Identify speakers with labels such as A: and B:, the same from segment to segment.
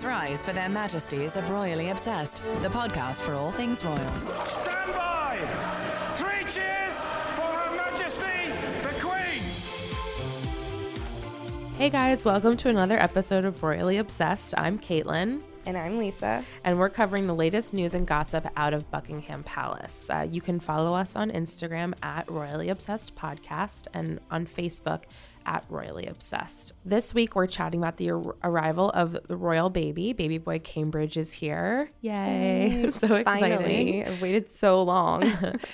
A: Glass rise for their majesties of Royally Obsessed, the podcast for all things royals.
B: Stand by! Three cheers for Her Majesty the Queen!
C: Hey guys, welcome to another episode of Royally Obsessed. I'm Kaitlin.
D: And I'm Lisa.
C: And we're covering the latest news and gossip out of Buckingham Palace. Uh, you can follow us on Instagram at Royally Obsessed Podcast and on Facebook at Royally Obsessed. This week, we're chatting about the ar- arrival of the royal baby. Baby boy Cambridge is here. Yay! so exciting.
D: Finally, I've waited so long.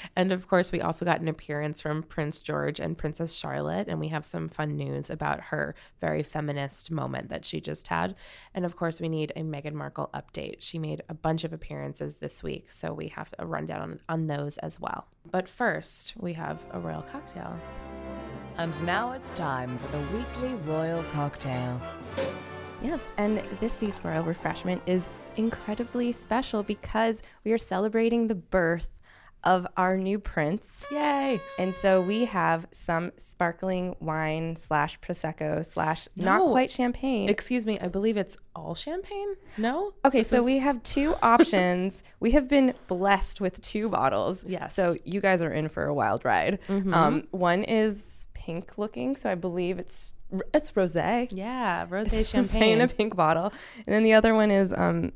C: and of course, we also got an appearance from Prince George and Princess Charlotte, and we have some fun news about her very feminist moment that she just had. And of course, we need a Meghan Markle update. She made a bunch of appearances this week, so we have a rundown on, on those as well. But first, we have a royal cocktail.
A: And now it's time for the weekly royal cocktail.
D: yes, and this week's royal refreshment is incredibly special because we are celebrating the birth of our new prince.
C: Yay!
D: And so we have some sparkling wine slash prosecco slash not
C: No.
D: quite champagne.
C: Excuse me, I believe it's all champagne? No?
D: Okay,
C: This
D: so
C: is-
D: we have two options. we have been blessed with two bottles.
C: Yes.
D: So you guys are in for a wild ride. Um, one is pink looking, so I believe it's it's rosé.
C: Yeah, rose
D: Rosé in
C: champagne.
D: a pink bottle, and then the other one is um,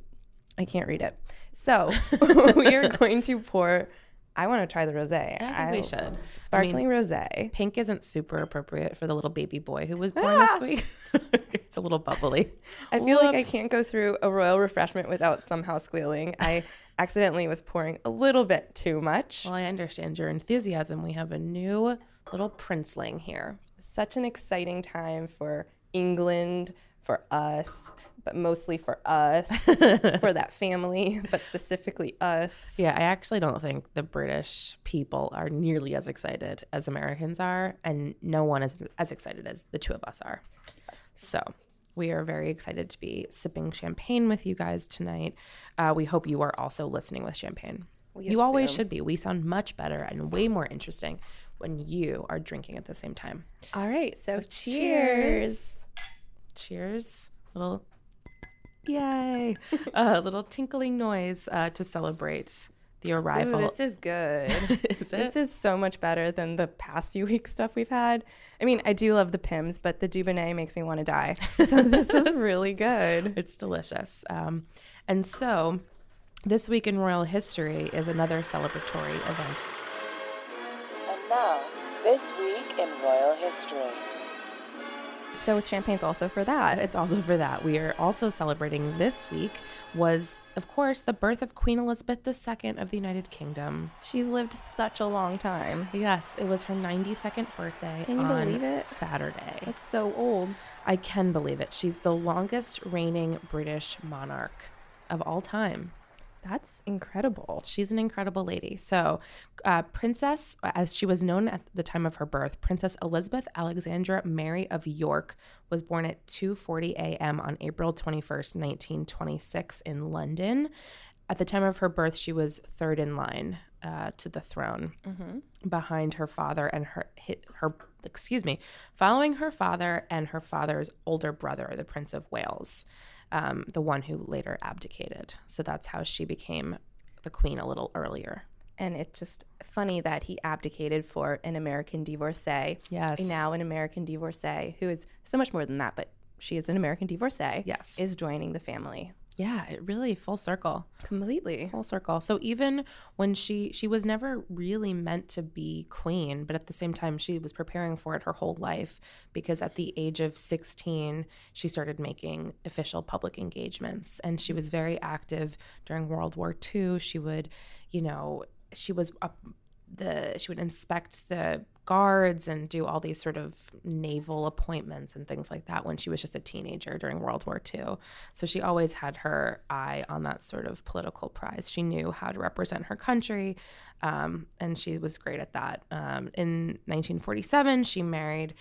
D: I can't read it. So we are going to pour. I want to try the rosé.
C: I think we should.
D: Sparkling rosé.
C: Pink isn't super appropriate for the little baby boy who was born this ah! week. it's a little bubbly.
D: I feel like I can't go through a royal refreshment without somehow squealing. I accidentally was pouring a little bit too much.
C: Well, I understand your enthusiasm. We have a new little princeling here.
D: Such an exciting time for England, for us, but mostly for us, for that family, but specifically us.
C: Yeah, I actually don't think the British people are nearly as excited as Americans are, and no one is as excited as the two of us are. Yes. So we are very excited to be sipping champagne with you guys tonight. Uh, we hope you are also listening with champagne. you always should be. We sound much better and way more interesting when you are drinking at the same time.
D: All right, so,
C: cheers. Cheers. Little yay. A little tinkling noise uh, to celebrate the
D: Ooh,
C: arrival.
D: this is good.
C: Is
D: This
C: it?
D: is so much better than the past few weeks stuff we've had. I mean, I do love the Pimm's, but the Dubonnet makes me want to die. So this is really good.
C: It's delicious. Um, and so, this week in royal history is another celebratory event.
E: And now, this week in royal history.
D: So champagne's also for that.
C: It's also for that. We are also celebrating this week was, of course, the birth of Queen Elizabeth II of the United Kingdom.
D: She's lived such a long time.
C: Yes, it was her 92nd birthday
D: Can you
C: on
D: believe it?
C: Saturday.
D: That's so old.
C: I can believe it. She's the longest reigning British monarch of all time.
D: That's incredible.
C: She's an incredible lady. So, uh, Princess, as she was known at the time of her birth, Princess Elizabeth Alexandra Mary of York was born at 2:40 a.m. on April 21st, 1926, in London. At the time of her birth, she was third in line uh, to the throne, behind her father and her her. Excuse me, following her father and her father's older brother, the Prince of Wales, um, the one who later abdicated. So that's how she became the queen a little earlier.
D: And it's just funny that he abdicated for an American divorcee.
C: Yes.
D: Now an American divorcee who is so much more than that, but she is an American divorcee.
C: Yes.
D: Is joining the family.
C: Yeah, it really full circle.
D: Completely.
C: Full circle. So even when she she was never really meant to be queen, but at the same time she was preparing for it her whole life because at the age of 16 she started making official public engagements and she was very active during World War II. She would, you know, she was up the she would inspect the guards and do all these sort of naval appointments and things like that when she was just a teenager during World War II. So she always had her eye on that sort of political prize. She knew how to represent her country, um, and she was great at that. Um, in 1947, she married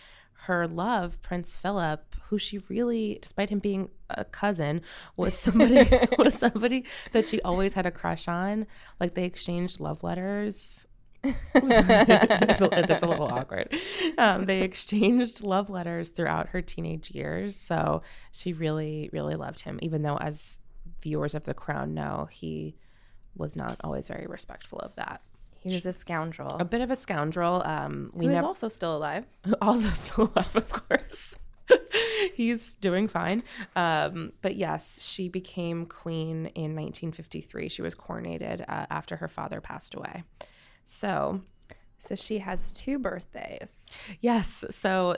C: her love, Prince Philip, who she really, despite him being a cousin, was somebody was somebody that she always had a crush on. Like they exchanged love letters it's, a, it's a little awkward. Um, they exchanged love letters throughout her teenage years. So she really, really loved him, even though, as viewers of The Crown know, he was not always very respectful of that.
D: He was a scoundrel.
C: A bit of a scoundrel. Um, we
D: Who
C: never
D: also still alive.
C: also still alive, of course. He's doing fine. Um, but yes, she became queen in 1953. She was coronated uh, after her father passed away. So,
D: So she has two birthdays.
C: yes, so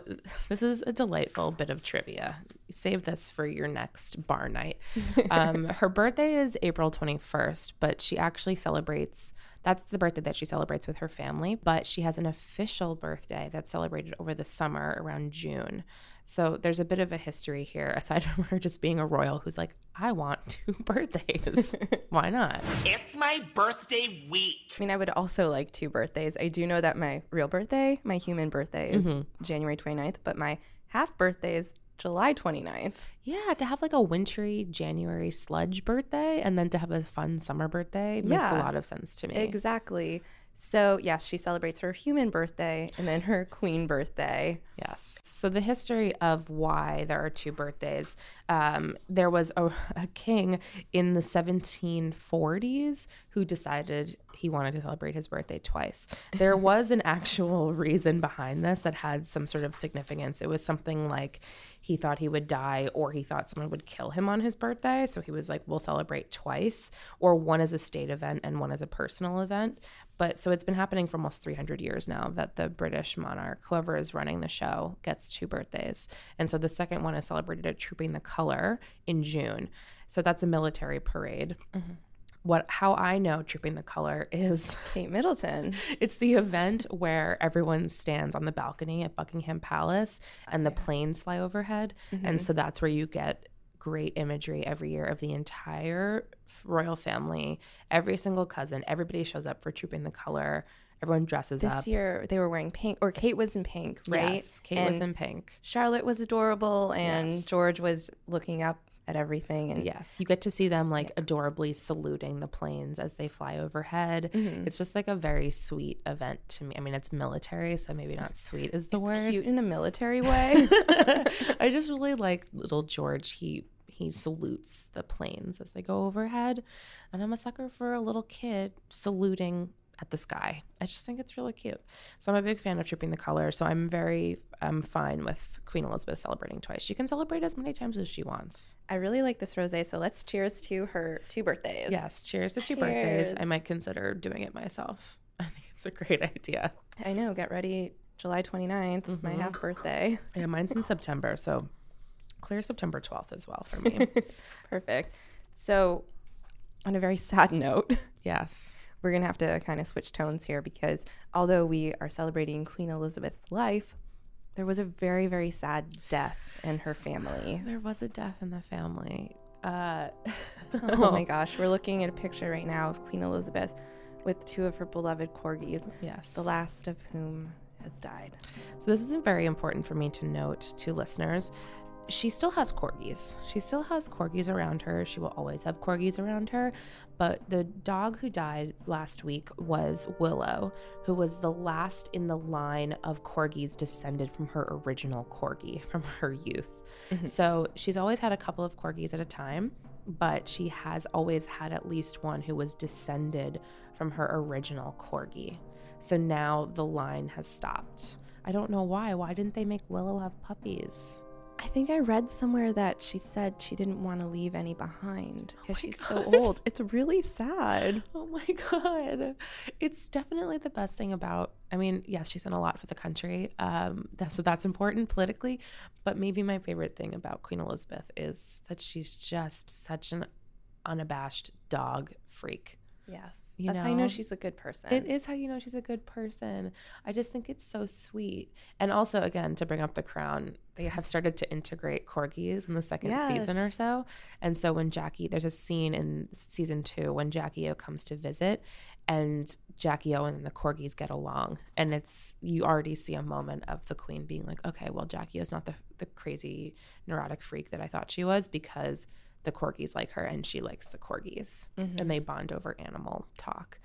C: this is a delightful bit of trivia. Save this for your next bar night. Um, her birthday is April 21st, but she actually celebrates. That's the birthday that she celebrates with her family, but she has an official birthday that's celebrated over the summer around June. So there's a bit of a history here, aside from her just being a royal who's like, I want two birthdays. Why not?
F: It's my birthday week.
D: I mean, I would also like two birthdays. I do know that my real birthday, my human birthday, is mm-hmm. January 29th, but my half birthday is July 29th.
C: Yeah, to have like a wintry January sludge birthday and then to have a fun summer birthday makes a lot of sense to me.
D: Exactly. So, yes, she celebrates her human birthday and then her queen birthday.
C: Yes. So the history of why there are two birthdays. Um, there was a, a king in the 1740s who decided he wanted to celebrate his birthday twice. There was an actual reason behind this that had some sort of significance. It was something like he thought he would die or he thought someone would kill him on his birthday. So he was like, we'll celebrate twice, or one as a state event and one as a personal event. But so it's been happening for almost 300 years now that the British monarch, whoever is running the show, gets two birthdays. And so the second one is celebrated at Trooping the Color in June. So that's a military parade. Mm-hmm. What how I know Trooping the Color is
D: Kate Middleton.
C: it's the event where everyone stands on the balcony at Buckingham Palace and the planes fly overhead. And mm-hmm. so that's where you get great imagery every year of the entire royal family, every single cousin, everybody shows up for Trooping the Color. Everyone dresses up
D: This
C: up.
D: year they were wearing pink, or Kate was in pink, right?
C: Yes, Kate was in pink.
D: Charlotte was adorable, and
C: Yes.
D: George was looking up at everything. And
C: Yes, you get to see them like adorably saluting the planes as they fly overhead.
D: Mm-hmm.
C: It's just like a very sweet event to me. I mean, it's military, so maybe not sweet is the
D: it's
C: word.
D: cute in a military way.
C: I just really like little George. He he salutes the planes as they go overhead, and I'm a sucker for a little kid saluting at the sky. I just think it's really cute. So I'm a big fan of Tripping the Color. So I'm very I'm fine with Queen Elizabeth celebrating twice. She can celebrate as many times as she wants.
D: I really like this rosé, so let's cheers to her two birthdays.
C: Yes, cheers to two birthdays. I might consider doing it myself. I think it's a great idea.
D: I know. Get ready, July 29th, my mm-hmm. half birthday.
C: Yeah, mine's in September, so clear September 12th as well for me.
D: Perfect. So, on a very sad note,
C: yes.
D: We're going to have to kind of switch tones here because although we are celebrating Queen Elizabeth's life, there was a very, very sad death in her family.
C: There was a death in the family. Uh,
D: Oh my gosh. We're looking at a picture right now of Queen Elizabeth with two of her beloved corgis,
C: yes.
D: the last of whom has died.
C: So this isn't very important for me to note to listeners. She still has corgis. She still has corgis around her. She will always have corgis around her. But the dog who died last week was Willow, who was the last in the line of corgis descended from her original corgi from her youth. Mm-hmm. So she's always had a couple of corgis at a time, but she has always had at least one who was descended from her original corgi. So now the line has stopped. I don't know why. Why didn't they make Willow have puppies?
D: I think I read somewhere that she said she didn't want to leave any behind because she's so old. It's really sad.
C: Oh my God. It's definitely the best thing about, I mean, yes, she's done a lot for the country. Um, that's, so that's important politically. But maybe my favorite thing about Queen Elizabeth is that she's just such an unabashed dog freak.
D: Yes.
C: You
D: That's how you know
C: know?
D: she's a good person.
C: It is how you know she's a good person. I just think it's so sweet. And also, again, to bring up the crown, they have started to integrate corgis in the second season or so. And so when Jackie, there's a scene in season two when Jackie O comes to visit, and Jackie O and the corgis get along, and it's you already see a moment of the queen being like, okay, well, Jackie O's not the the crazy neurotic freak that I thought she was because the corgis like her and she likes the corgis
D: Mm-hmm.
C: and they bond over animal talk.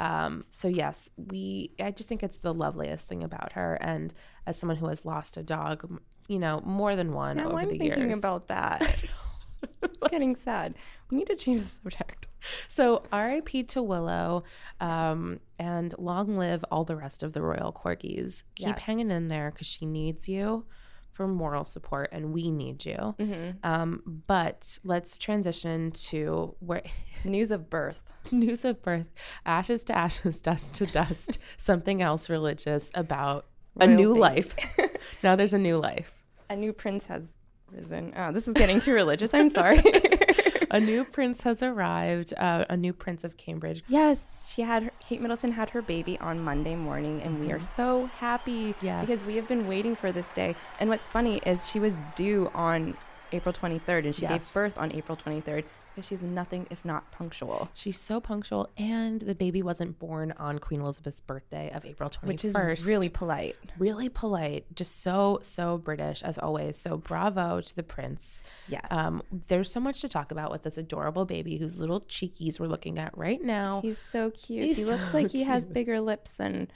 C: Um, so yes, we I just think it's the loveliest thing about her and as someone who has lost a dog, you know, more than one
D: Now
C: over
D: I'm
C: the
D: thinking
C: years.
D: about that. it's getting sad. We need to change the subject.
C: So RIP to Willow, um, and long live all the rest of the royal corgis. Keep
D: Yes.
C: hanging in there because she needs you for moral support, and we need you. Um, but let's transition to where
D: News of birth.
C: news of birth, ashes to ashes, dust to dust. something else religious about a new
D: baby.
C: life. now there's a new life.
D: A new prince has risen. Oh, this is getting too religious. I'm sorry.
C: A new prince has arrived. Uh, a new prince of Cambridge.
D: yes, she had her, Kate Middleton had her baby on Monday morning, and we are so happy
C: Yes.
D: because we have been waiting for this day. And what's funny is she was due on April 23rd, and she
C: Yes.
D: gave birth on April 23rd. But she's nothing if not punctual,
C: She's so punctual, and the baby wasn't born on Queen Elizabeth's birthday of April 21st.
D: which is really polite.
C: really polite, just so so British as always. So bravo to the prince.
D: Yes.
C: Um, there's so much to talk about with this adorable baby whose little cheekies we're looking at right now.
D: He's so cute.
C: He's
D: he looks
C: so
D: like he has bigger lips than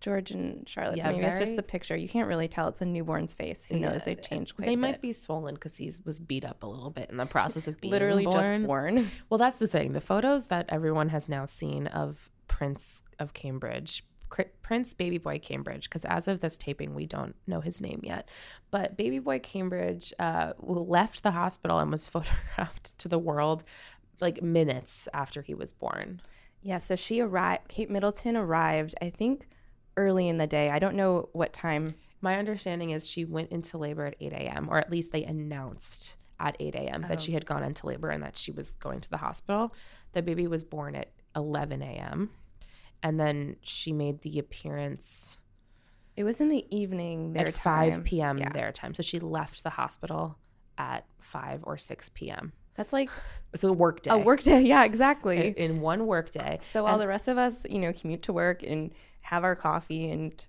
D: George and Charlotte.
C: Yeah,
D: Maybe it's just the picture. You can't really tell. It's a newborn's face. Who knows? They've changed quite
C: they might be swollen because he was beat up a little bit in the process of being
D: literally
C: born.
D: just born.
C: Well, that's the thing. The photos that everyone has now seen of Prince of Cambridge, Prince Baby Boy Cambridge, because as of this taping, we don't know his name yet. But Baby Boy Cambridge uh, left the hospital and was photographed to the world like minutes after he was born.
D: Yeah. So she arrived. Kate Middleton arrived. I think early in the day. I don't know what time.
C: My understanding is she went into labor at 8 a.m., or at least they announced at 8 a.m. that she oh. had gone into labor and that she was going to the hospital. The baby was born at 11 a.m. And then she made the appearance
D: It was in the evening. Their
C: at 5
D: time.
C: p.m.
D: Yeah.
C: their time. So she left the hospital at 5 or 6 p.m.
D: That's like
C: So a work day.
D: a work day. Yeah, exactly.
C: in one work day.
D: So while the rest of us, you know, commute to work and have our coffee and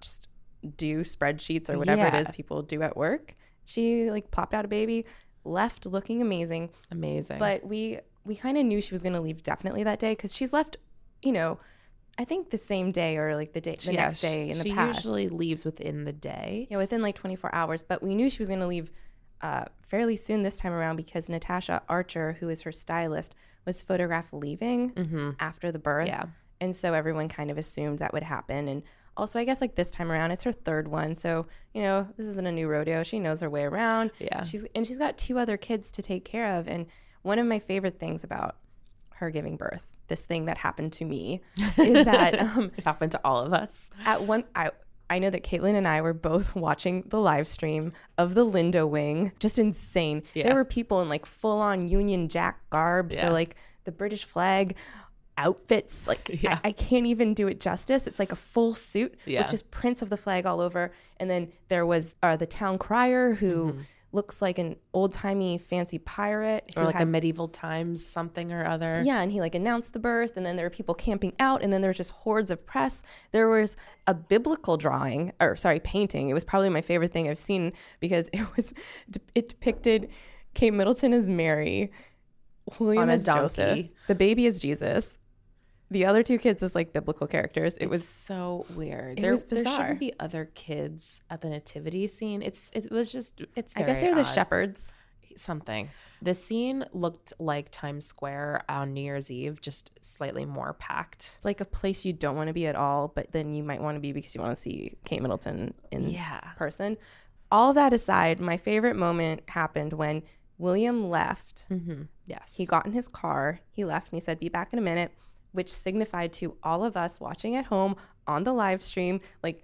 D: just do spreadsheets or whatever it
C: Yeah.
D: is people do at work, she like popped out a baby, left looking amazing.
C: Amazing.
D: But we we kind of knew she was going to leave definitely that day because she's left, you know, I think the same day or like the day the
C: Yeah,
D: next day in the past.
C: she usually leaves within the day.
D: Yeah, within like 24 hours. But we knew she was going to leave uh, fairly soon this time around because Natasha Archer, who is her stylist, was photographed leaving after the birth.
C: Mm-hmm. Yeah.
D: And so everyone kind of assumed that would happen. And also, I guess like this time around, it's her third one. So, you know, this isn't a new rodeo. She knows her way around.
C: Yeah.
D: She's and she's got two other kids to take care of. And one of my favorite things about her giving birth, this thing that happened to me, is that um,
C: It happened to all of us.
D: at one I I know that Kaitlin and I were both watching the live stream of the Lindo wing. Just insane.
C: Yeah.
D: There were people in like full on Union Jack garb.
C: Yeah.
D: So like the British flag outfits. Like
C: Yeah.
D: I, I can't even do it justice. It's like a full suit
C: Yeah.
D: with just prints of the flag all over. And then there was uh, the town crier who
C: Mm-hmm.
D: looks like an old timey fancy pirate
C: Or
D: who
C: like a medieval times something or other.
D: yeah, and he like announced the birth, and then there were people camping out, and then there was just hordes of press. There was a biblical drawing, or sorry, painting. It was probably my favorite thing I've seen because it was it depicted Kate Middleton as Mary, William as Joseph, the baby is Jesus, the other two kids as like biblical characters. It was
C: so weird. There,
D: was
C: there shouldn't be other kids at the nativity scene. It's it was just it's.
D: I guess they're the shepherds.
C: Something. The scene looked like Times Square on New Year's Eve, just slightly more packed.
D: It's like a place you don't want to be at all, but then you might want to be because you want to see Kate Middleton in
C: Yeah.
D: person. All that aside, my favorite moment happened when William left. Mm-hmm.
C: Yes.
D: He got in his car, he left, and he said, Be back in a minute, which signified to all of us watching at home on the live stream, like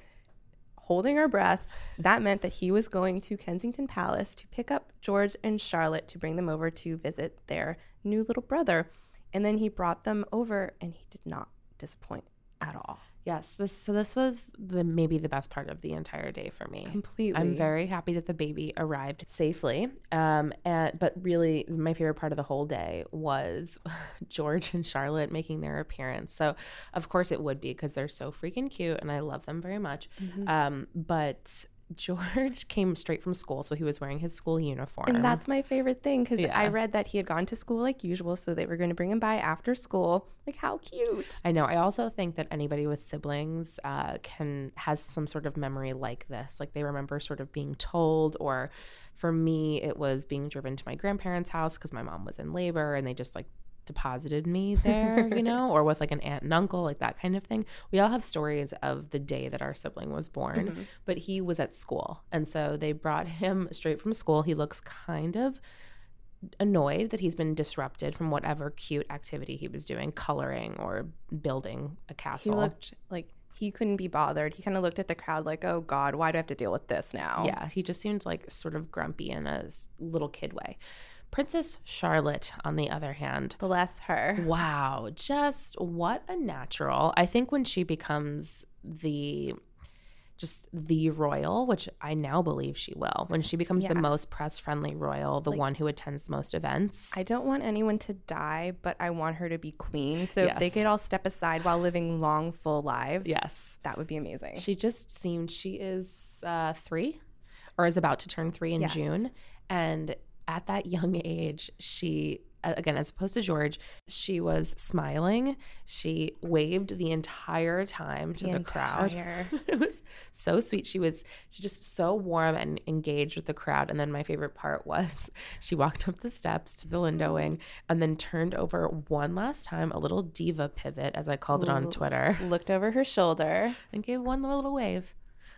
D: holding our breaths. That meant that he was going to Kensington Palace to pick up George and Charlotte to bring them over to visit their new little brother. And then he brought them over, and he did not disappoint at all.
C: Yes, this so this was the maybe the best part of the entire day for me.
D: Completely.
C: I'm very happy that the baby arrived safely. Um and but really my favorite part of the whole day was George and Charlotte making their appearance. So of course it would be because they're so freaking cute and I love them very much. Um but George came straight from school, so he was wearing his school uniform.
D: And that's my favorite thing because I read that he had gone to school like usual, so they were going to bring him by after school. Like, how cute!
C: I know. I also think that anybody with siblings uh, can has some sort of memory like this. Like they remember sort of being told, or for me, it was being driven to my grandparents' house because my mom was in labor, and they just like deposited me there, you know, or with like an aunt and uncle, like that kind of thing. We all have stories of the day that our sibling was born, mm-hmm. but he was at school, and so they brought him straight from school. He looks kind of annoyed that he's been disrupted from whatever cute activity he was doing, coloring or building a castle.
D: He looked like he couldn't be bothered. He kind of looked at the crowd like, "Oh God, why do I have to deal with this now?"
C: yeah, he just seemed like sort of grumpy in a little kid way. Princess Charlotte, on the other hand,
D: bless her.
C: wow, just what a natural. I think when she becomes the just the royal, which I now believe she will, when she becomes the most press friendly royal, the one who attends the most events.
D: I don't want anyone to die, but I want her to be queen. So if they could all step aside while living long, full lives.
C: yes.
D: that would be amazing.
C: She just seemed she is uh, three or is about to turn three in
D: Yes.
C: June. And at that young age, she, again, as opposed to George, she was smiling. She waved the entire time to the, crowd.
D: entire-
C: it was so sweet. She was she just so warm and engaged with the crowd. And then my favorite part was she walked up the steps to the Lindo wing and then turned over one last time, a little diva pivot, as I called it on Twitter
D: Looked over her shoulder.
C: and gave one little wave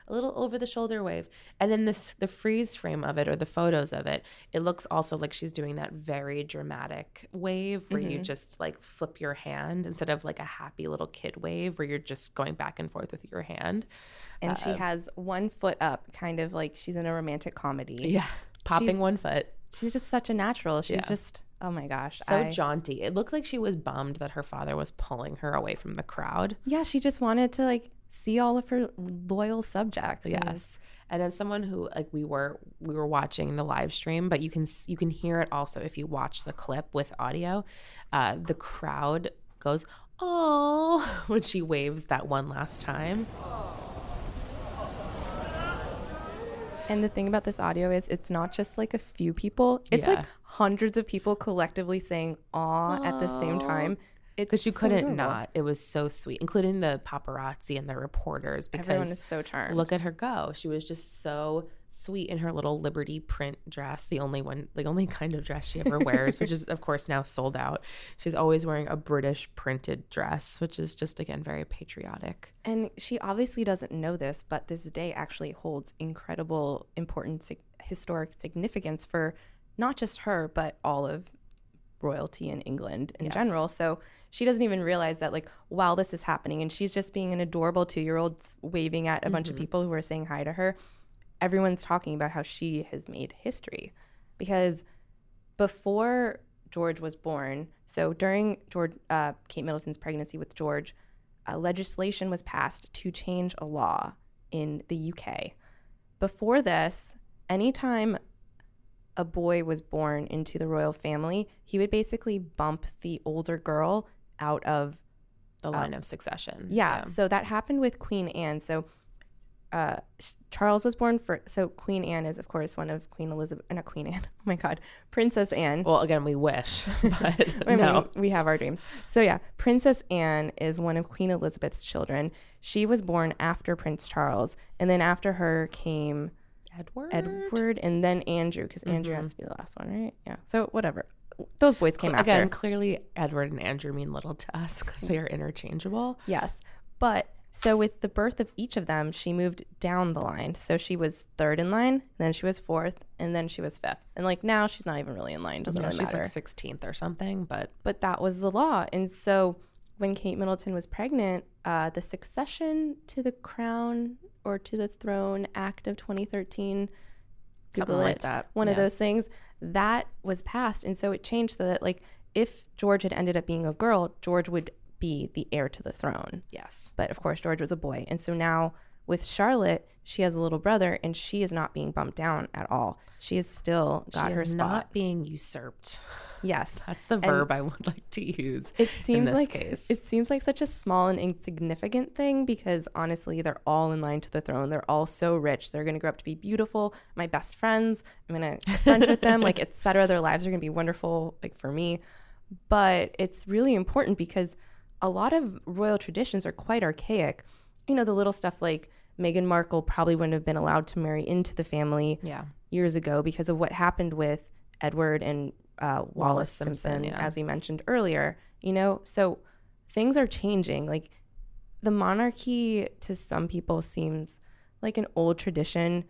C: a little over the shoulder wave and in this the freeze frame of it or the photos of it it looks also like she's doing that very dramatic wave where you mm-hmm. just like flip your hand instead of like a happy little kid wave where you're just going back and forth with your hand
D: And she um, has one foot up, kind of like she's in a romantic comedy.
C: yeah popping
D: She's-
C: one foot
D: She's just such a natural. She's
C: Yeah.
D: just, oh my gosh.
C: so
D: I-
C: jaunty it looked like she was bummed that her father was pulling her away from the crowd
D: yeah, she just wanted to like see all of her loyal subjects.
C: Yes. And as someone who like we were we were watching the live stream, but you can you can hear it also if you watch the clip with audio. Uh, the crowd goes oh when she waves that one last time.
D: And the thing about this audio is it's not just like a few people, it's
C: Yeah.
D: like hundreds of people collectively saying aw at the same time.
C: Because you
D: so
C: couldn't
D: adorable.
C: not. It was so sweet, including the paparazzi and the reporters. Because
D: Everyone is so charmed.
C: Look at her go. She was just so sweet in her little Liberty print dress, the only one, the only kind of dress she ever wears, which is, of course, now sold out. She's always wearing a British printed dress, which is just, again, very patriotic.
D: And she obviously doesn't know this, but this day actually holds incredible, important, sig- historic significance for not just her, but all of royalty in England in
C: Yes.
D: general. So she doesn't even realize that, like, while this is happening and she's just being an adorable two year old waving at a bunch of people who are saying hi to her, everyone's talking about how she has made history. Because before George was born, so during George, uh, Kate Middleton's pregnancy with George, uh, legislation was passed to change a law in the UK. Before this, anytime a boy was born into the royal family, he would basically bump the older girl out of
C: The line of succession.
D: yeah, So that happened with Queen Anne. So uh, Charles was born for. So Queen Anne is, of course, one of Queen Elizabeth. Not Queen Anne. Oh my God, Princess Anne.
C: Well, again, we wish, but
D: I
C: no.
D: we have our dreams. So yeah, Princess Anne is one of Queen Elizabeth's children. She was born after Prince Charles, and then after her came
C: Edward.
D: Edward, and then Andrew, because Andrew has mm-hmm. to be the last one, right? Yeah. So whatever. Those boys came after.
C: Again, clearly Edward and Andrew mean little to us because they are interchangeable.
D: Yes. But so with the birth of each of them, she moved down the line. So she was third in line, then she was fourth, and then she was fifth. And like now she's not even really in line. Doesn't
C: Yeah,
D: really
C: she's
D: matter.
C: like 16th or something, but
D: but that was the law. And so when Kate Middleton was pregnant, uh, the succession to the crown or to the throne act of 2013,
C: Something
D: Google
C: like that,
D: one of those things, that was passed. And so it changed so that like if George had ended up being a girl, George would be the heir to the throne.
C: yes.
D: But of course, George was a boy. And so now with Charlotte, she has a little brother and she is not being bumped down at all. She has still got
C: she
D: her
C: is
D: spot.
C: not being usurped.
D: yes.
C: That's the verb I would like to use.
D: It seems like
C: case.
D: it seems like such a small and insignificant thing because honestly, they're all in line to the throne. They're all so rich. They're going to grow up to be beautiful. My best friends. I'm going to friends with them, like etc. Their lives are going to be wonderful, like for me. But it's really important because a lot of royal traditions are quite archaic. You know, the little stuff like Meghan Markle probably wouldn't have been allowed to marry into the family
C: Yeah.
D: years ago because of what happened with Edward and uh, Wallis, Simpson,
C: Simpson, yeah.
D: as we mentioned earlier. You know, so things are changing. Like the monarchy to some people seems like an old tradition,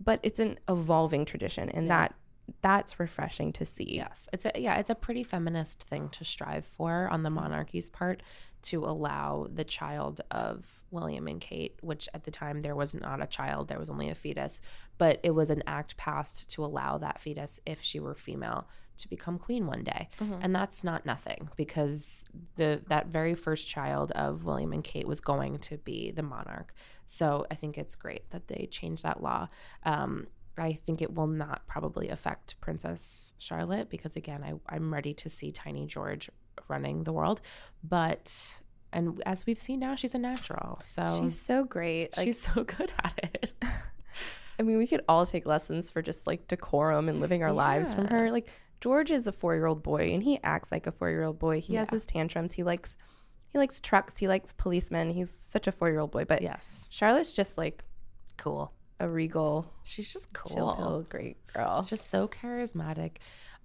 D: but it's an evolving tradition, and that that's refreshing to see.
C: Yes, it's a yeah, it's a pretty feminist thing to strive for on the monarchy's part to allow the child of William and Kate, which at the time there was not a child, there was only a fetus, but it was an act passed to allow that fetus, if she were female, to become queen one day. And that's not nothing because the that very first child of William and Kate was going to be the monarch. So I think it's great that they changed that law. Um, I think it will not probably affect Princess Charlotte because again, I, I'm ready to see Tiny George running the world. But and as we've seen now, she's a natural. So
D: She's so great. Like,
C: she's so good at it.
D: I mean, we could all take lessons for just like decorum and living our lives from her. Like George is a four-year-old boy, and he acts like a four-year-old boy. He has his tantrums. He likes, he likes trucks. He likes policemen. He's such a four-year-old boy. But
C: yes.
D: Charlotte's just like
C: Cool.
D: A regal,
C: She's just cool.
D: pill, great girl.
C: just so charismatic.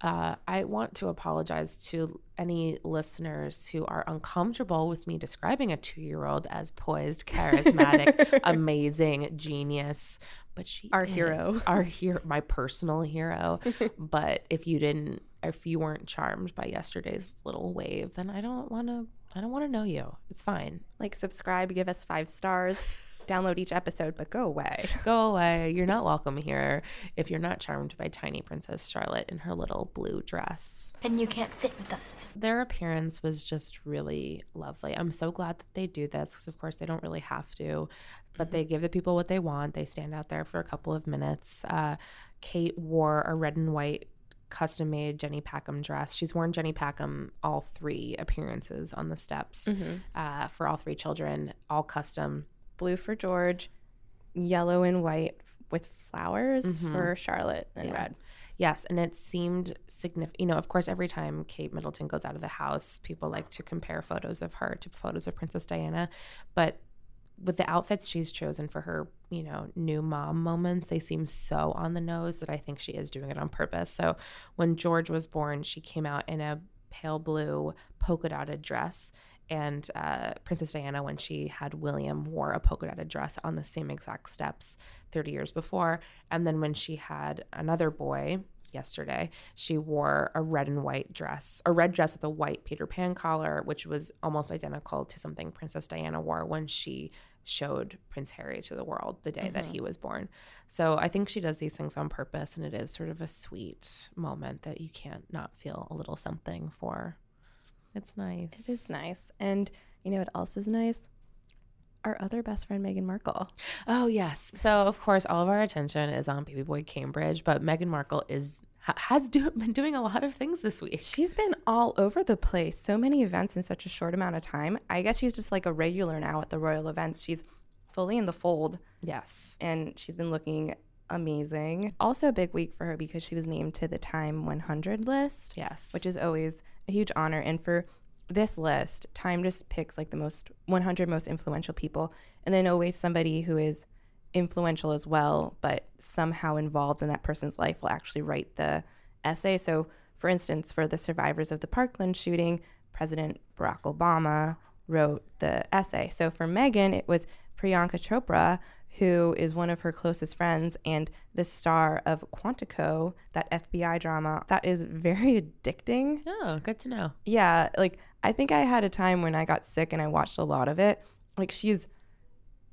C: Uh, I want to apologize to any listeners who are uncomfortable with me describing a two year old as poised, charismatic, amazing, genius. But she
D: Our hero.
C: our hero, my personal hero. but if you didn't, if you weren't charmed by yesterday's little wave, then I don't want to. I don't want to know you. It's fine.
D: like subscribe, give us five stars, download each episode, but go away.
C: Go away. You're not welcome here if you're not charmed by tiny Princess Charlotte in her little blue dress.
G: And you can't sit with us.
C: their appearance was just really lovely. I'm so glad that they do this because, of course, they don't really have to, but they give the people what they want. They stand out there for a couple of minutes. Uh, Kate wore a red and white custom made Jenny Packham dress. She's worn Jenny Packham all three appearances on the steps uh, for all three children, all custom.
D: Blue for George, yellow and white with flowers mm-hmm. for Charlotte, and red.
C: Yes, and it seemed significant. You know, of course, every time Kate Middleton goes out of the house, people like to compare photos of her to photos of Princess Diana. But with the outfits she's chosen for her, you know, new mom moments, they seem so on the nose that I think she is doing it on purpose. So when George was born, she came out in a pale blue polka dotted dress. And uh, Princess Diana, when she had William, wore a polka dotted dress on the same exact steps 30 years before. And then when she had another boy yesterday, she wore a red and white dress, a red dress with a white Peter Pan collar, which was almost identical to something Princess Diana wore when she showed Prince Harry to the world the day that he was born. So I think she does these things on purpose, and it is sort of a sweet moment that you can't not feel a little something for. It's nice.
D: It is nice. And you know what else is nice? Our other best friend, Meghan Markle.
C: Oh yes. So of course, all of our attention is on baby boy Cambridge, but Meghan Markle is has do, been doing a lot of things this week.
D: She's been all over the place. So many events in such a short amount of time. I guess she's just like a regular now at the royal events. She's fully in the fold
C: Yes.
D: and she's been looking amazing. Also, a big week for her because she was named to the Time 100 list.
C: Yes.
D: Which is always a huge honor. And for this list, Time just picks like the most 100 most influential people, and then always somebody who is influential as well, but somehow involved in that person's life will actually write the essay. So, for instance, for the survivors of the Parkland shooting, President Barack Obama wrote the essay. So for Meghan, it was Priyanka Chopra, who is one of her closest friends and the star of Quantico, that FBI drama that is very addicting.
C: Oh, good to know.
D: Yeah, like I think I had a time when I got sick and I watched a lot of it. Like she's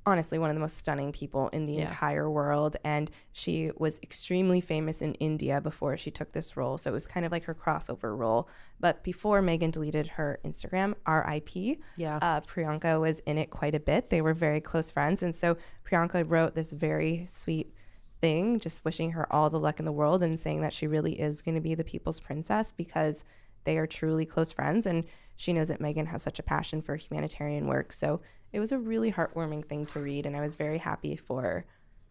D: honestly one of the most stunning people in the
C: Yeah.
D: entire world. And she was extremely famous in India before she took this role. So it was kind of like her crossover role. But before Meghan deleted her Instagram, RIP,
C: Yeah.
D: uh, Priyanka was in it quite a bit. They were very close friends. And so Priyanka wrote this very sweet thing, just wishing her all the luck in the world and saying that she really is going to be the people's princess because they are truly close friends. And she knows that Meghan has such a passion for humanitarian work. So it was a really heartwarming thing to read. And I was very happy for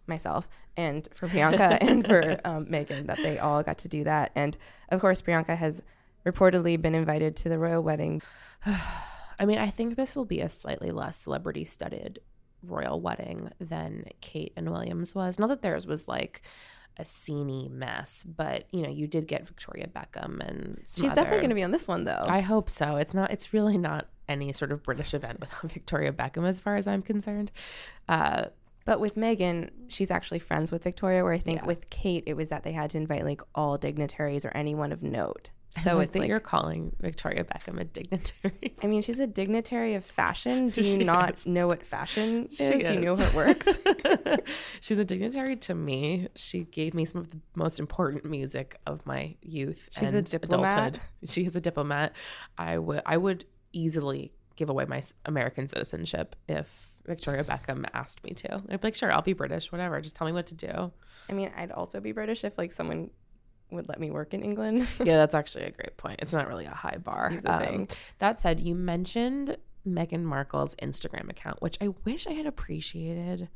D: myself and for Priyanka and for um, Meghan that they all got to do that. And of course, Priyanka has reportedly been invited to the royal wedding.
C: I mean, I think this will be a slightly less celebrity studded royal wedding than Kate and Williams was. Not that theirs was like a sceney mess, but you know, you did get Victoria Beckham and
D: She's definitely going to be on this one, though.
C: I hope so. It's not. It's really not any sort of British event without Victoria Beckham, as far as I'm concerned. Uh,
D: But with Meghan, she's actually friends with Victoria. Where I think
C: Yeah.
D: with Kate, it was that they had to invite like all dignitaries or anyone of note. So
C: like
D: it's
C: that
D: like,
C: you're calling Victoria Beckham a dignitary.
D: I mean, she's a dignitary of fashion. Do you not
C: is.
D: know what fashion is? Do you know
C: is.
D: how it works?
C: She's a dignitary to me. She gave me some of the most important music of my youth.
D: She's a diplomat?
C: Adulthood. She is a diplomat. I would. I would easily give away my American citizenship if Victoria Beckham asked me to. I'd be like, sure, I'll be British, whatever. Just tell me what to do.
D: I mean, I'd also be British if like someone would let me work in England.
C: yeah, that's actually a great point. It's not really a high bar. Um,
D: thing.
C: that said, you mentioned Meghan Markle's Instagram account, which I wish I had appreciated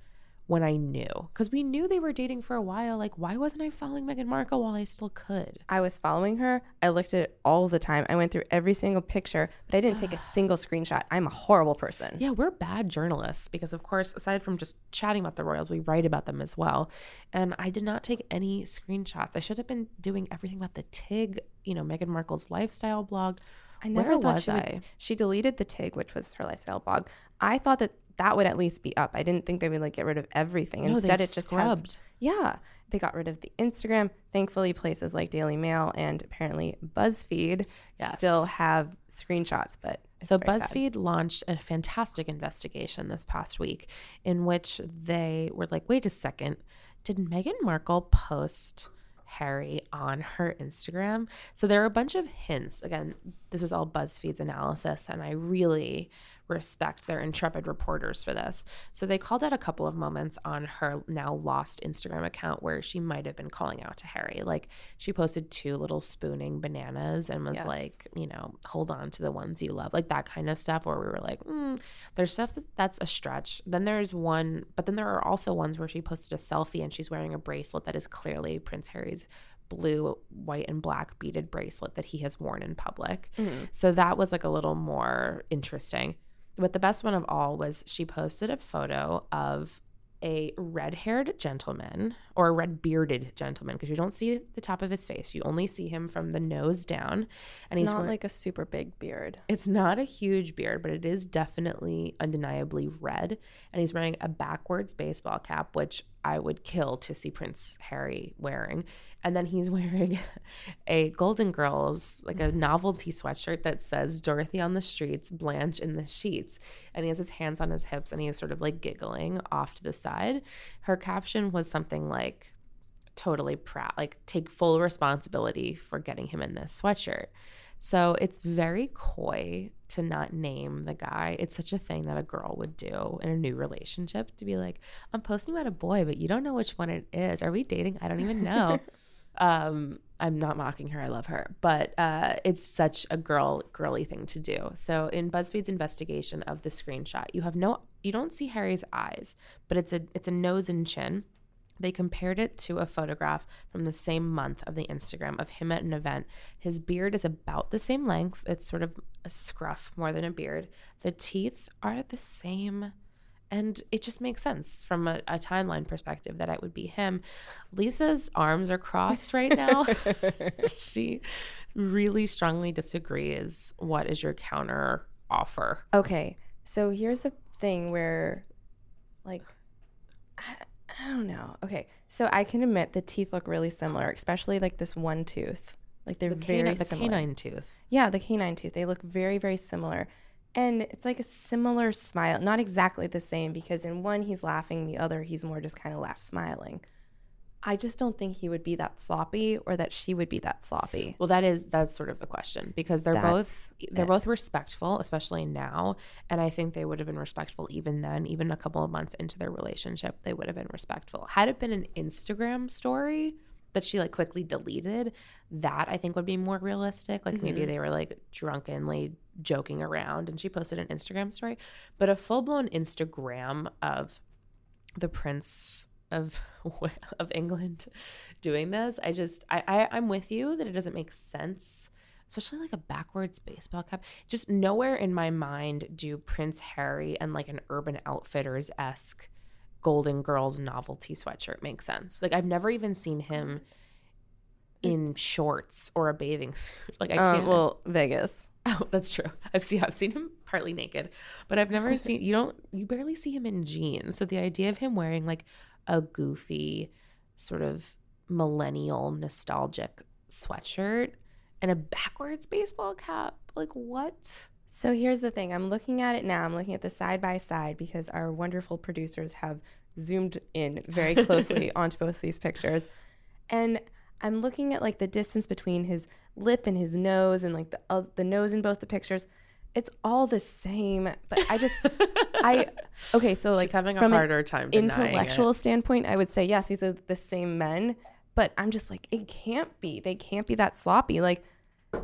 C: when I knew. Because we knew they were dating for a while. Like, why wasn't I following Meghan Markle while I still could?
D: I was following her. I looked at it all the time. I went through every single picture, but I didn't take a single screenshot. I'm a horrible person.
C: Yeah, we're bad journalists because, of course, aside from just chatting about the royals, we write about them as well. And I did not take any screenshots. I should have been doing everything about the TIG, you know, Meghan Markle's lifestyle blog.
D: I never
C: Where
D: thought she would. She deleted the TIG, which was her lifestyle blog. I thought that that would at least be up. I didn't think they would like get rid of everything.
C: No,
D: Instead, it just
C: scrubbed.
D: has. Yeah, they got rid of the Instagram. Thankfully, places like Daily Mail and apparently BuzzFeed
C: Yes.
D: still have screenshots. But
C: So
D: very sad.
C: BuzzFeed launched a fantastic investigation this past week in which they were like, wait a second, did Meghan Markle post Harry on her Instagram? So there are a bunch of hints. Again, this was all BuzzFeed's analysis, and I really respect their intrepid reporters for this. So they called out a couple of moments on her now lost Instagram account where she might have been calling out to Harry. Like she posted two little spooning bananas and was
D: Yes.
C: like, you know, hold on to the ones you love, like that kind of stuff where we were like, mm, there's stuff that that's a stretch. Then there's one, but then there are also ones where she posted a selfie and she's wearing a bracelet that is clearly Prince Harry's blue, white, and black beaded bracelet that he has worn in public. So that was like a little more interesting. But the best one of all was she posted a photo of a red haired gentleman or a red bearded gentleman because you don't see the top of his face. You only see him from the nose down. And
D: It's
C: he's
D: not
C: wearing-
D: like a super big beard.
C: it's not a huge beard, but it is definitely undeniably red. And he's wearing a backwards baseball cap, which I would kill to see Prince Harry wearing. And then he's wearing a Golden Girls, like a novelty sweatshirt that says Dorothy on the streets, Blanche in the sheets. And he has his hands on his hips and he is sort of like giggling off to the side. Her caption was something like, totally proud, like take full responsibility for getting him in this sweatshirt. So it's very coy to not name the guy. It's such a thing that a girl would do in a new relationship to be like, I'm posting about a boy, but you don't know which one it is. Are we dating? I don't even know. um, I'm not mocking her. I love her, but uh, it's such a girl girly thing to do. So in BuzzFeed's investigation of the screenshot, you have no, you don't see Harry's eyes, but it's a it's a nose and chin. They compared it to a photograph from the same month of the Instagram of him at an event. His beard is about the same length. It's sort of a scruff more than a beard. The teeth are the same. And it just makes sense from a, a timeline perspective that it would be him. Lisa's arms are crossed right now. she really strongly disagrees. What is your counter offer?
D: Okay, so here's the thing where, like, I, I don't know. Okay, so I can admit the teeth look really similar, especially like this one tooth. Like they're
C: The,
D: very
C: canine, the
D: similar.
C: canine tooth.
D: Yeah, the canine tooth. They look very, very similar. And it's like a similar smile, not exactly the same because in one he's laughing, the other he's more just kind of laugh smiling. I just don't think he would be that sloppy or that she would be that sloppy.
C: Well, that is that's sort of the question because they're both they're both respectful, especially now, and I think they would have been respectful even then, even a couple of months into their relationship, they would have been respectful. Had it been an Instagram story that she like quickly deleted, that I think would be more realistic. Like maybe mm-hmm. they were like drunkenly joking around and she posted an Instagram story, but a full-blown Instagram of the prince of of England doing this. I just I, I I'm with you that it doesn't make sense, especially like a backwards baseball cap. Just nowhere in my mind do Prince Harry and like an Urban Outfitters esque Golden Girls novelty sweatshirt make sense. Like I've never even seen him in shorts or a bathing suit. Like I
D: Uh,
C: can't.
D: well, Vegas.
C: Oh, that's true. I've seen I've seen him partly naked, but I've never seen you don't you barely see him in jeans. So the idea of him wearing like a goofy sort of millennial nostalgic sweatshirt and a backwards baseball cap, like what?
D: So here's the thing. I'm looking at it now. I'm looking at the side by side because our wonderful producers have zoomed in very closely onto both these pictures. And I'm looking at like the distance between his lip and his nose and like the uh, the nose in both the pictures. It's all the same, but I just I okay, so like
C: She's having a
D: from an
C: harder time
D: intellectual
C: it.
D: standpoint, I would say yes, these are the same men, but I'm just like it can't be. They can't be that sloppy. Like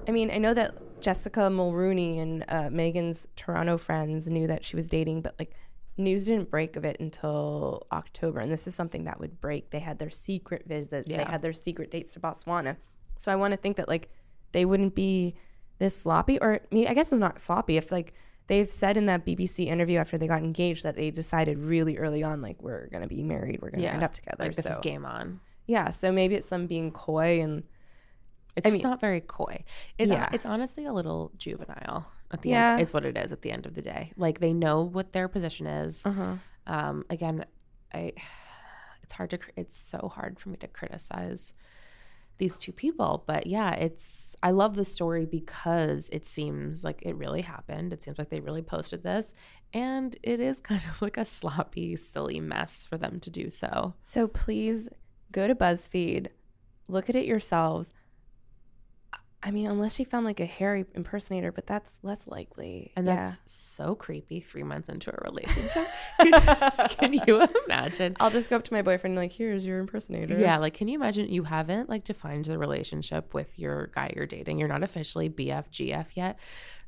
D: I mean, I know that Jessica Mulroney and uh, Meghan's Toronto friends knew that she was dating, but like news didn't break of it until October. And this is something that would break. They had their secret visits,
C: yeah.
D: they had their secret dates to Botswana. So I want to think that like they wouldn't be this sloppy, or I, I guess it's not sloppy. If like they've said in that BBC interview after they got engaged that they decided really early on, like, we're going to be married, we're going to
C: Yeah.
D: end up together.
C: Like this
D: so,
C: is game on.
D: yeah. So maybe it's them being coy and
C: It's
D: I mean-
C: not very coy. It's
D: Yeah.
C: it's honestly a little juvenile at the
D: Yeah.
C: end is what it is at the end of the day. Like they know what their position is.
D: uh-huh.
C: Um, again, I it's hard to it's so hard for me to criticize these two people, but yeah, it's I love the story because it seems like it really happened. It seems like they really posted this, and it is kind of like a sloppy, silly mess for them to do so.
D: So please go to BuzzFeed, look at it yourselves. I mean, unless she found like a Harry impersonator, but that's less likely.
C: And
D: Yeah.
C: that's so creepy three months into a relationship. Can you imagine?
D: I'll just go up to my boyfriend and like, here's your impersonator.
C: Yeah, like can you imagine you haven't like defined the relationship with your guy you're dating. You're not officially BF GF yet.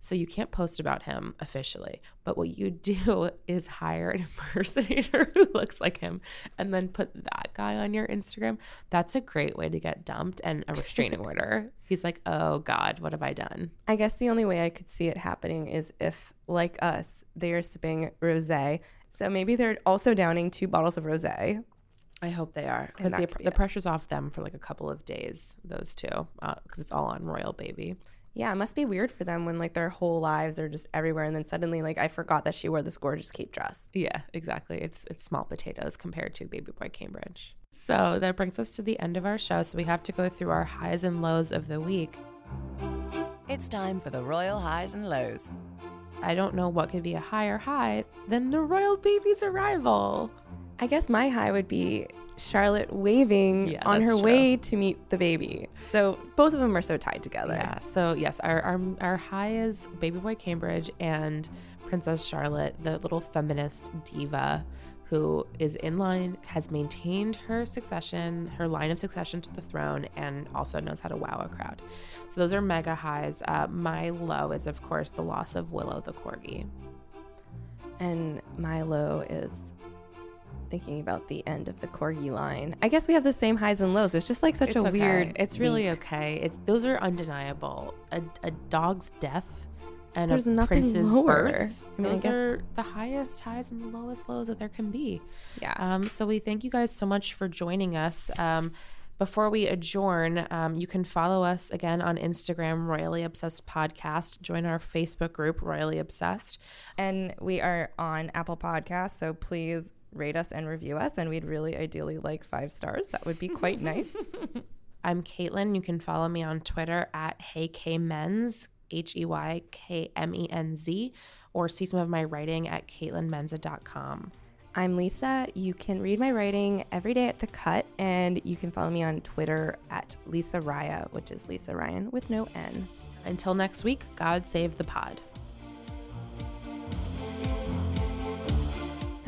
C: So you can't post about him officially. But what you do is hire an impersonator who looks like him and then put that guy on your Instagram. That's a great way to get dumped and a restraining order. He's like, "Oh god, what have I done?"
D: I guess the only way I could see it happening is if, like us, they are sipping rosé. So maybe they're also downing two bottles of rosé.
C: I hope they are because the,
D: be
C: the pressure's off them for like a couple of days. Those two, uh, because it's all on Royal Baby.
D: Yeah, it must be weird for them when like their whole lives are just everywhere, and then suddenly like I forgot that she wore this gorgeous cape dress.
C: Yeah, exactly. It's it's small potatoes compared to Baby Boy Cambridge. So that brings us to the end of our show. So we have to go through our highs and lows of the week.
A: It's time for the Royal Highs and Lows.
C: I don't know what could be a higher high than the royal baby's arrival.
D: I guess my high would be Charlotte waving
C: Yeah,
D: on her
C: true.
D: way to meet the baby. So both of them are so tied together.
C: Yeah. So yes, our our our high is Baby Boy Cambridge and Princess Charlotte, the little feminist diva who is in line, has maintained her succession, her line of succession to the throne, and also knows how to wow a crowd. So those are mega highs. Uh, my low is of course the loss of Willow the corgi.
D: And my low is thinking about the end of the corgi line. I guess we have the same highs and lows. It's just like such
C: it's
D: a
C: okay.
D: weird.
C: It's really
D: week.
C: okay. It's those are undeniable. A, a dog's death and
D: There's
C: a
D: nothing
C: prince's
D: lower.
C: birth.
D: I mean, I
C: those
D: guess-
C: are the highest highs and the lowest lows that there can be.
D: Yeah.
C: Um, so we thank you guys so much for joining us. Um, before we adjourn, um, you can follow us again on Instagram, Royally Obsessed Podcast. Join our Facebook group, Royally Obsessed.
D: and we are on Apple Podcasts, so please rate us and review us. And we'd really ideally like five stars. That would be quite nice.
C: I'm Kaitlin. You can follow me on Twitter at HeyKMenz, H E Y K M E N Z, or see some of my writing at kaitlinmenza.com.
D: I'm Lisa. You can read my writing every day at The Cut, and you can follow me on Twitter at Lisa Rya, which is Lisa Ryan with no N.
C: Until next week, God save the pod.